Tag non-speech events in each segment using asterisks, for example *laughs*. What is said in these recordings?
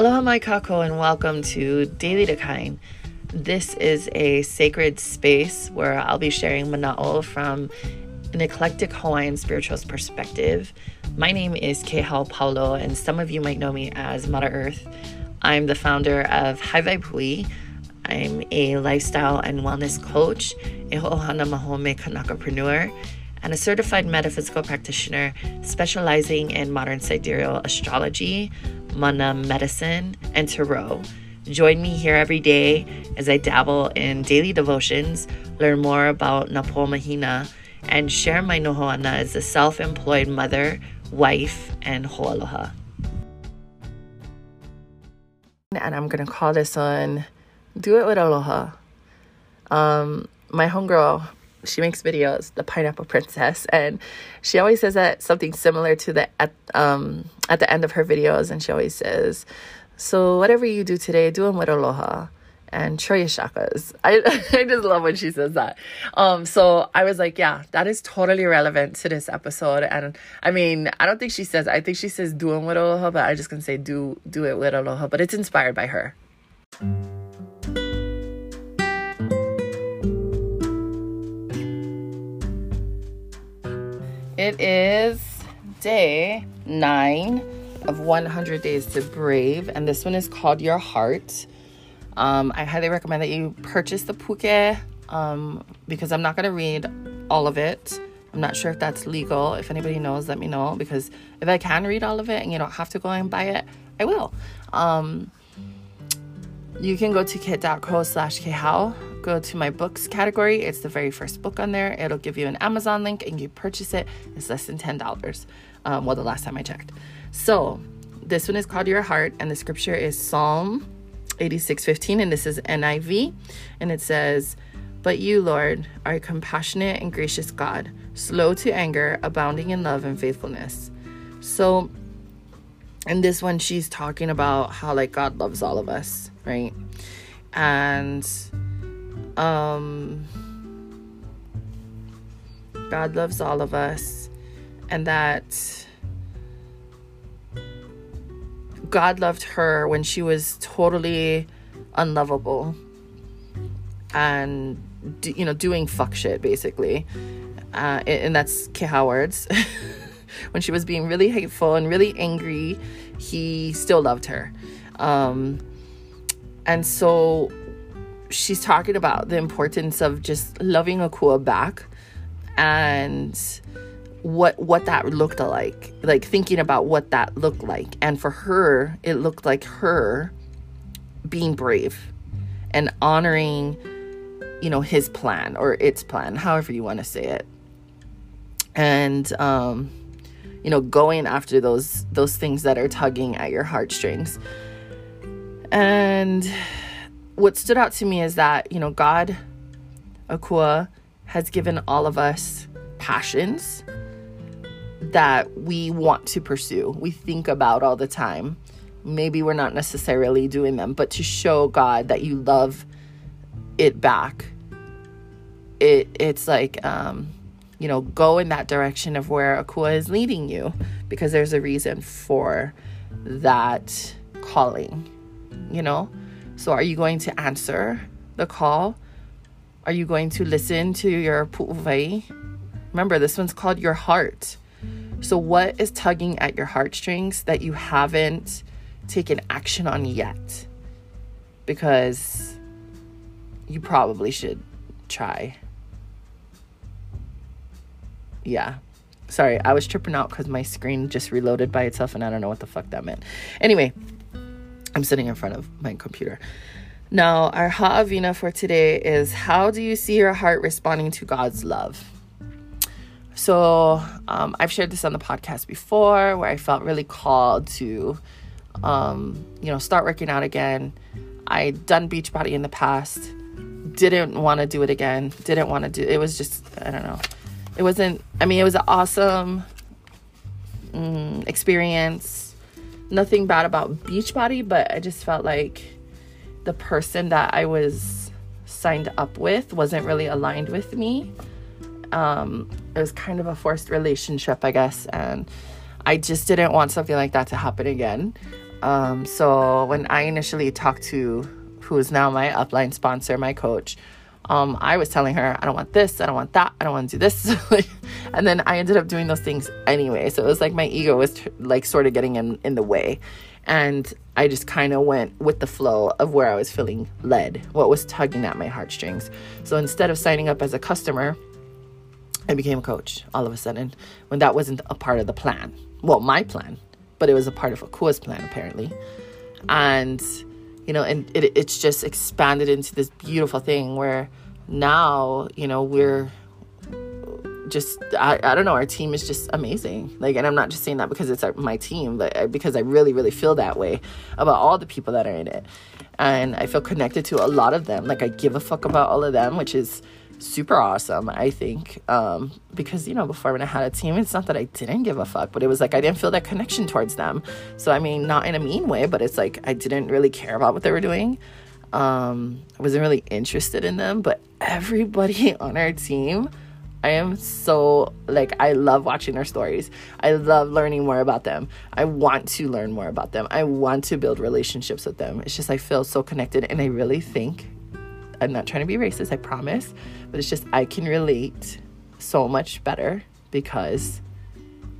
Aloha mai kako and welcome to Daily Dakain. This is a sacred space where I'll be sharing mana'o from an eclectic Hawaiian spiritualist perspective. My name is Kehau Paulo, and some of you might know me as Mother Earth. I'm the founder of High Hui. I'm a lifestyle and wellness coach, a Ho'ohana Mahome Kanakapreneur, and a certified metaphysical practitioner specializing in modern sidereal astrology, mana medicine, and tarot. Join me here every day as I dabble in daily devotions, learn more about Napo Mahina, and share my nohoana as a self employed mother, wife, and ho'aloha. And I'm going to call this one Do It With Aloha. Um, my homegirl, she makes videos, the Pineapple Princess, and she always says that something similar to the at um at the end of her videos, and she always says, "So whatever you do today, do them with aloha." And Troya Shakas. *laughs* I, I just love when she says that. Um, so I was like, yeah, that is totally relevant to this episode. And I mean, I don't think she says, I think she says do it with aloha, but I just gonna say do do it with aloha. But it's inspired by her. It is day nine of 100 Days to Brave, and this one is called Your Heart. Um, I highly recommend that you purchase the puke um, because I'm not going to read all of it. I'm not sure if that's legal. If anybody knows, let me know because if I can read all of it and you don't have to go and buy it, I will. Um, you can go to kit.co slash kehau go to my books category. It's the very first book on there. It'll give you an Amazon link and you purchase it. It's less than $10. Um, well, the last time I checked. So this one is called Your Heart, and the scripture is Psalm 86:15, and this is NIV, and it says, But you, Lord, are a compassionate and gracious God, slow to anger, abounding in love and faithfulness. So in this one, she's talking about how like God loves all of us, right? And um, God loves all of us, and that God loved her when she was totally unlovable and you know doing fuck shit basically, uh, and that's K Howard's. *laughs* when she was being really hateful and really angry, he still loved her. Um, and so she's talking about the importance of just loving Akua back and what what that looked like like thinking about what that looked like. And for her it looked like her being brave and honoring you know his plan or its plan however you want to say it. And um you know going after those those things that are tugging at your heartstrings. And what stood out to me is that, you know, God, Akua, has given all of us passions that we want to pursue, we think about all the time. Maybe we're not necessarily doing them, but to show God that you love it back, it it's like um, you know, go in that direction of where Akua is leading you because there's a reason for that calling, you know? So, are you going to answer the call? Are you going to listen to your pu'uvai? Remember, this one's called your heart. So, what is tugging at your heartstrings that you haven't taken action on yet? Because you probably should try. Yeah. Sorry, I was tripping out because my screen just reloaded by itself and I don't know what the fuck that meant. Anyway, I'm sitting in front of my computer. Now, our Ha'avina for today is How do you see your heart responding to God's love? So, um, I've shared this on the podcast before where I felt really called to, um, you know, start working out again. I'd done Beachbody in the past, didn't want to do it again, didn't want to do it. was just, I don't know. It wasn't, I mean, it was an awesome mm, experience nothing bad about Beachbody, but I just felt like the person that I was signed up with wasn't really aligned with me. Um, it was kind of a forced relationship, I guess, and I just didn't want something like that to happen again. Um, so when I initially talked to who is now my upline sponsor, my coach, um, I was telling her, I don't want this, I don't want that, I don't want to do this. *laughs* and then I ended up doing those things anyway. So it was like my ego was like sort of getting in, in the way. And I just kind of went with the flow of where I was feeling led, what was tugging at my heartstrings. So instead of signing up as a customer, I became a coach all of a sudden when that wasn't a part of the plan. Well, my plan, but it was a part of Akua's plan apparently. And you know, and it, it's just expanded into this beautiful thing where now, you know, we're just I, I don't know our team is just amazing. Like and i'm not just saying that because it's our, my team but uh, because i really really feel that way about all the people that are in it. And i feel connected to a lot of them. Like i give a fuck about all of them which is super awesome, I think. Um, because, you know, before when I had a team, it's not that I didn't give a fuck, but it was like I didn't feel that connection towards them. So, I mean, not in a mean way, but it's like I didn't really care about what they were doing. Um, I wasn't really interested in them, but everybody *laughs* on our team, I am so like I love watching their stories. I love learning more about them. I want to learn more about them. I want to build relationships with them. It's just I feel so connected and I really think I'm not trying to be racist, I promise, but it's just I can relate so much better because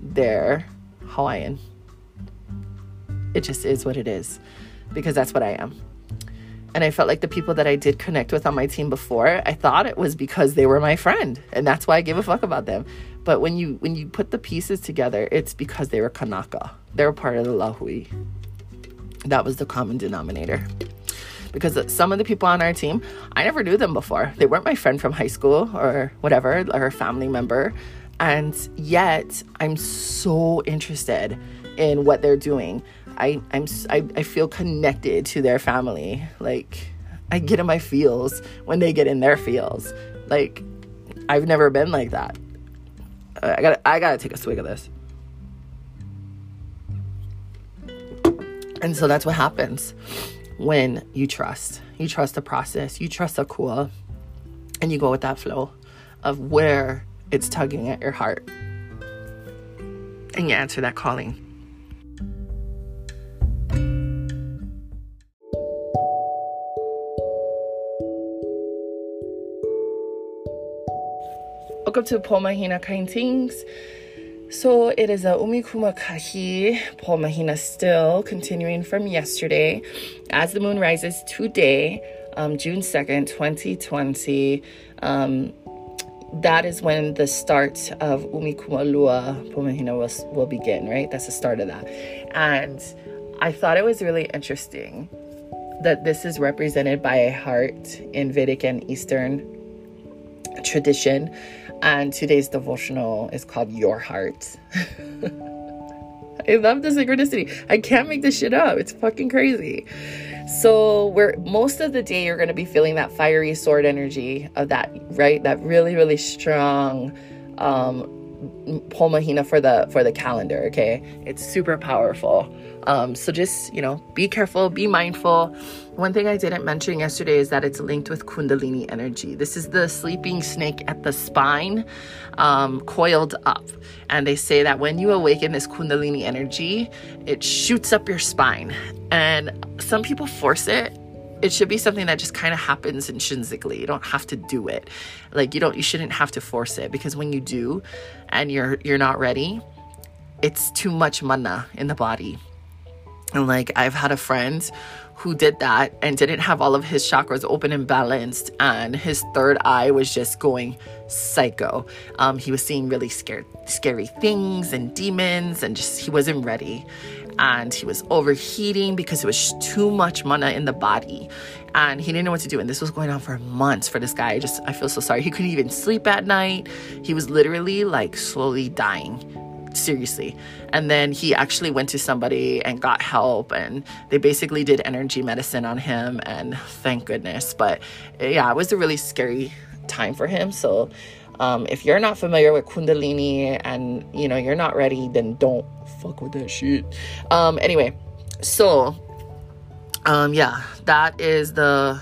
they're Hawaiian. It just is what it is because that's what I am. And I felt like the people that I did connect with on my team before, I thought it was because they were my friend and that's why I gave a fuck about them. But when you when you put the pieces together, it's because they were Kanaka. They're part of the Lahui. That was the common denominator because some of the people on our team, I never knew them before. They weren't my friend from high school or whatever, or a family member. And yet, I'm so interested in what they're doing. I, I'm, I, I feel connected to their family. Like, I get in my feels when they get in their feels. Like, I've never been like that. Uh, I gotta, I gotta take a swig of this. And so that's what happens when you trust. You trust the process, you trust Akua, and you go with that flow of where it's tugging at your heart. And you answer that calling. Welcome to Pomahina Kaintings. So it is a Umikuma Kahi Pomahina still continuing from yesterday. As the moon rises today, um, June 2nd, 2020, um, that is when the start of Umikuma Lua Pomahina will, will begin, right? That's the start of that. And I thought it was really interesting that this is represented by a heart in Vedic and Eastern tradition and today's devotional is called Your Heart. *laughs* I love the synchronicity. I can't make this shit up. It's fucking crazy. So, we're most of the day you're going to be feeling that fiery sword energy of that, right? That really, really strong um, Pomahina for the for the calendar. Okay, it's super powerful. Um, so just, you know, be careful, be mindful. One thing I didn't mention yesterday is that it's linked with Kundalini energy. This is the sleeping snake at the spine, um, coiled up. And they say that when you awaken this Kundalini energy, it shoots up your spine. And some people force it it should be something that just kind of happens intrinsically. You don't have to do it. Like you don't you shouldn't have to force it because when you do and you're you're not ready, it's too much mana in the body. And like I've had a friend who did that and didn't have all of his chakras open and balanced, and his third eye was just going psycho. Um, he was seeing really scared, scary things and demons, and just he wasn't ready. And he was overheating because it was too much mana in the body, and he didn't know what to do. And this was going on for months for this guy. I just I feel so sorry. He couldn't even sleep at night. He was literally like slowly dying seriously. And then he actually went to somebody and got help, and they basically did energy medicine on him, and thank goodness. But yeah, it was a really scary time for him. So um, if you're not familiar with Kundalini and you know you're not ready, then don't fuck with that shit. Um, anyway, so um, yeah, that is the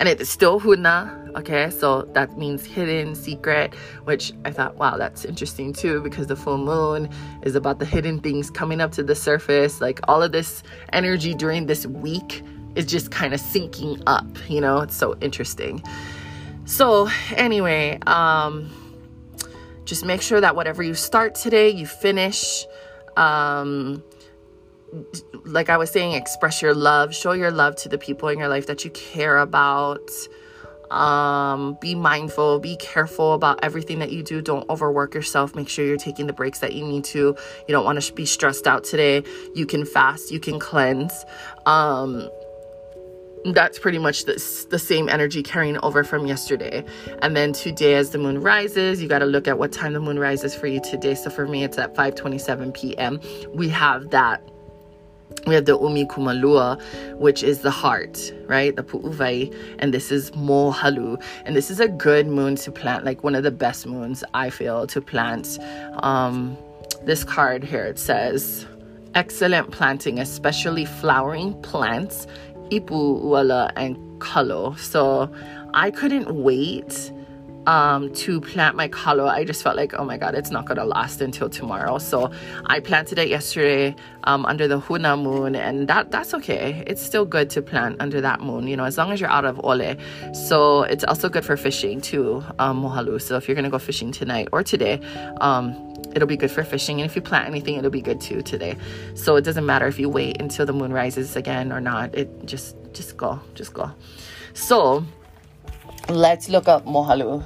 and it's still Huna Okay, so that means hidden, secret, which I thought, wow, that's interesting too, because the full moon is about the hidden things coming up to the surface. Like all of this energy during this week is just kind of syncing up, you know, it's so interesting. So, anyway, um, just make sure that whatever you start today, you finish. Um, like I was saying, express your love, show your love to the people in your life that you care about. Um, be mindful, be careful about everything that you do. Don't overwork yourself. Make sure you're taking the breaks that you need to. You don't want to be stressed out today. You can fast, you can cleanse. Um, that's pretty much the, the same energy carrying over from yesterday. And then today, as the moon rises, you got to look at what time the moon rises for you today. So for me, it's at 5:27 p.m. We have that we have the Umi Kumalua, which is the heart, right? The Pu'uvai. And this is Mohalu. And this is a good moon to plant, like one of the best moons, I feel, to plant. Um, this card here, it says, excellent planting, especially flowering plants, Ipu, and Kalo. So I couldn't wait um, to plant my kalo. I just felt like, oh my God, it's not to last until tomorrow. So I planted it yesterday um, under the Huna moon, and that that's okay. It's still good to plant under that moon, you know, as long as you're out of ole. So it's also good for fishing too, um, mohalu. So if you're to go fishing tonight or today, um, it'll be good for fishing. And if you plant anything, it'll be good too today. So it doesn't matter if you wait until the moon rises again or not. It just, just go, just go. So, let's look up Mohalu.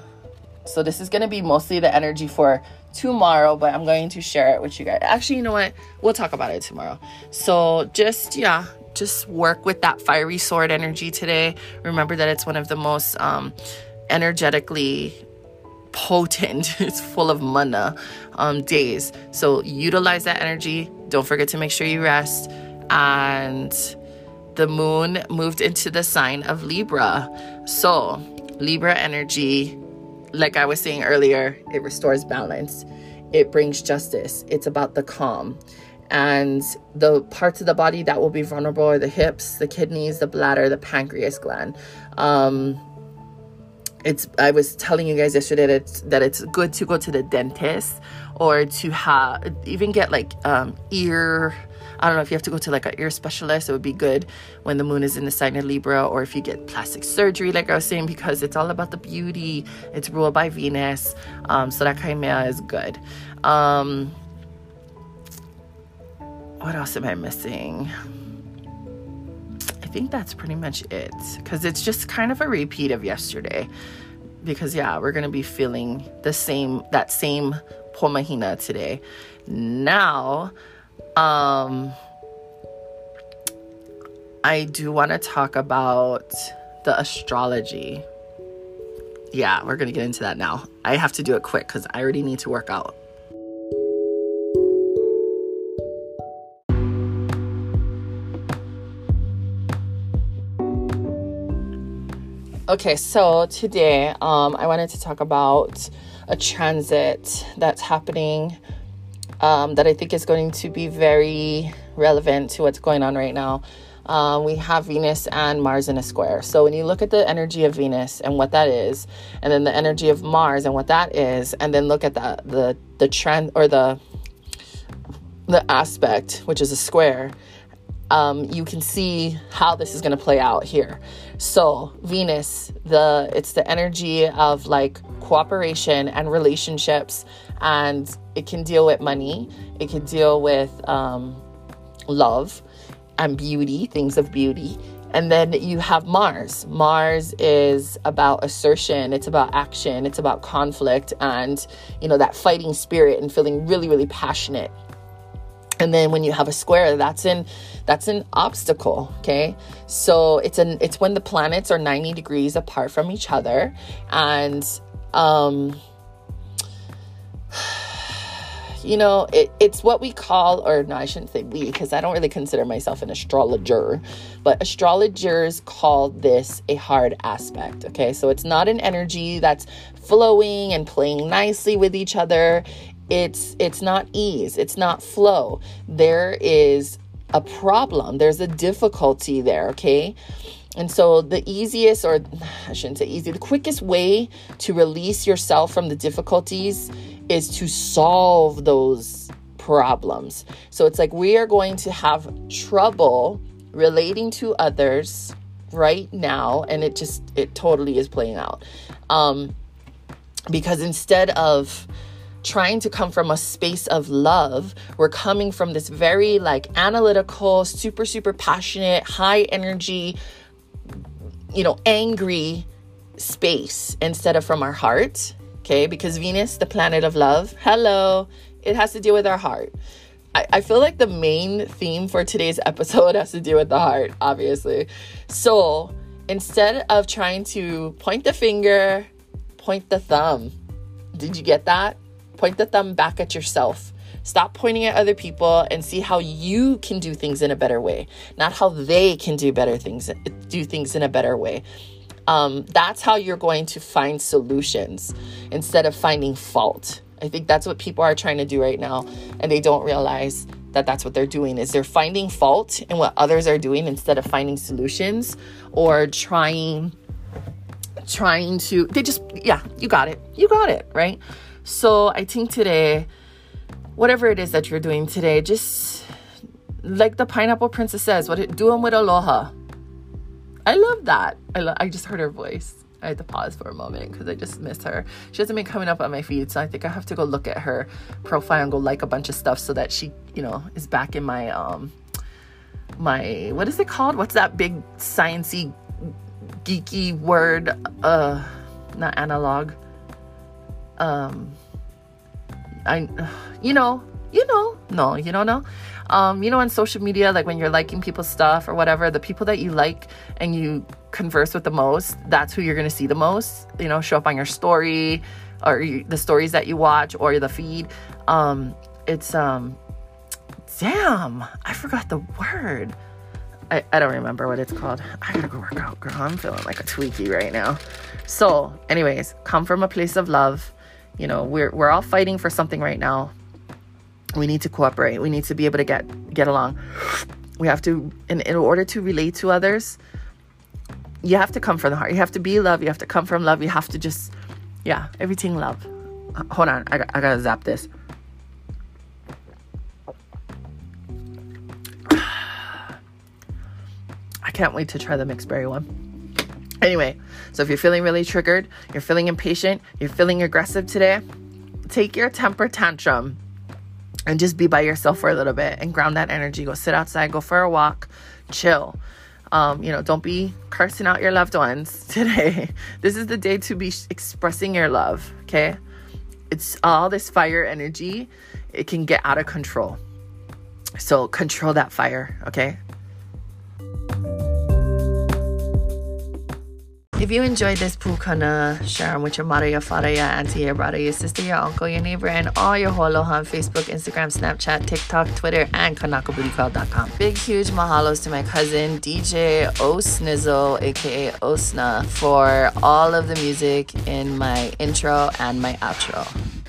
So this is going to be mostly the energy for tomorrow, but I'm going to share it with you guys. Actually, you know what? We'll talk about it tomorrow. So just, yeah, just work with that fiery sword energy today. Remember that it's one of the most um, energetically potent, *laughs* it's full of mana um, days. So utilize that energy. Don't forget to make sure you rest. And the moon moved into the sign of Libra. So, Libra energy, like I was saying earlier, it restores balance, it brings justice, it's about the calm. And the parts of the body that will be vulnerable are the hips, the kidneys, the bladder, the pancreas gland. Um, it's I was telling you guys yesterday that it's, that it's good to go to the dentist or to have even get like um, ear I don't know if you have to go to like an ear specialist, it would be good when the moon is in the sign of Libra, or if you get plastic surgery, like I was saying, because it's all about the beauty. It's ruled by Venus. Um, so that Kaimea is good. Um, what else am I missing? I think that's pretty much it because it's just kind of a repeat of yesterday. Because yeah, we're gonna be feeling the same that same pomahina today. Now, um, I do want to talk about the astrology. Yeah, we're going to get into that now. I have to do it quick because I already need to work out. Okay, so today um, I wanted to talk about a transit that's happening um, that I think is going to be very relevant to what's going on right now. Um, we have Venus and Mars in a square. So when you look at the energy of Venus and what that is, and then the energy of Mars and what that is, and then look at the the the trend or the the aspect, which is a square, um, you can see how this is going to play out here. So Venus, the it's the energy of like cooperation and relationships, and it can deal with money. It can deal with um, love and beauty, things of beauty. And then you have Mars. Mars is about assertion, it's about action, it's about conflict and, you know, that fighting spirit and feeling really, really passionate and then when you have a square that's in that's an obstacle okay? So it's an it's when the planets are 90 degrees apart from each other and um *sighs* you know it, it's what we call or no i shouldn't say we because i don't really consider myself an astrologer but astrologers call this a hard aspect okay? So it's not an energy that's flowing and playing nicely with each other it's it's not ease it's not flow there is a problem there's a difficulty there okay And so, the easiest, or *sighs* I shouldn't say easy, the quickest way to release yourself from the difficulties is to solve those problems. So, it's like we are going to have trouble relating to others right now, and it just, it totally is playing out. Um, because instead of trying to come from a space of love, we're coming from this very like analytical, super, super passionate, high energy, you know, angry space instead of from our heart. Okay, because Venus, the planet of love, hello, it has to do with our heart. I, I feel like the main theme for today's episode *laughs* has to do with the heart, obviously. So instead of trying to point the finger, point the thumb. Did you get that? Point the thumb back at yourself. Stop pointing at other people and see how you can do things in a better way, not how they can do better things, do things in a better way. Um, that's how you're going to find solutions instead of finding fault. I think that's what people are trying to do right now, and they don't realize that that's what they're doing is they're finding fault in what others are doing instead of finding solutions or trying trying to they just yeah you got it you got it right so i think today whatever it is that you're doing today, just like the pineapple princess says, what it, do them with aloha. I love that. I, lo- I just heard her voice. I had to pause for a moment because I just miss her. She hasn't been coming up on my feed, so I think I have to go look at her profile and go like a bunch of stuff so that she, you know, is back in my um my what is it called? What's that big sciency geeky word? Uh not analog. Um I, you know, you know, no, you don't know. Um, you know, on social media, like when you're liking people's stuff or whatever, the people that you like and you converse with the most, that's who you're gonna see the most. You know, show up on your story or you, the stories that you watch or the feed. Um, it's um, damn, I forgot the word. I, I don't remember what it's called. I gotta go work out, girl. I'm feeling like a tweaky right now. So, anyways, come from a place of love you know, we're we're all fighting for something right now. We need to cooperate. We need to be able to get get along. We have to in, in order to relate to others, you have to come from the heart. You have to be love. You have to come from love. You have to just yeah, everything love. Hold on. I, I gotta zap this. *sighs* I can't wait to try the mixed berry one. Anyway, so if you're feeling really triggered, you're feeling impatient, you're feeling aggressive today, take your temper tantrum and just be by yourself for a little bit and ground that energy. Go sit outside, go for a walk, chill. Um, you know, don't be cursing out your loved ones *laughs* today. this is the day to be expressing your love, okay? It's all this fire energy, it can get out of control. So control that fire, okay? If you enjoyed this pukana, share them with your mother, your father, your auntie, your brother, your sister, your uncle, your neighbor, and all your holoha on Facebook, Instagram, Snapchat, TikTok, Twitter, and kanakabootycloud.com. Big, huge mahalos to my cousin, DJ Osnizzle, aka Osna, for all of the music in my intro and my outro.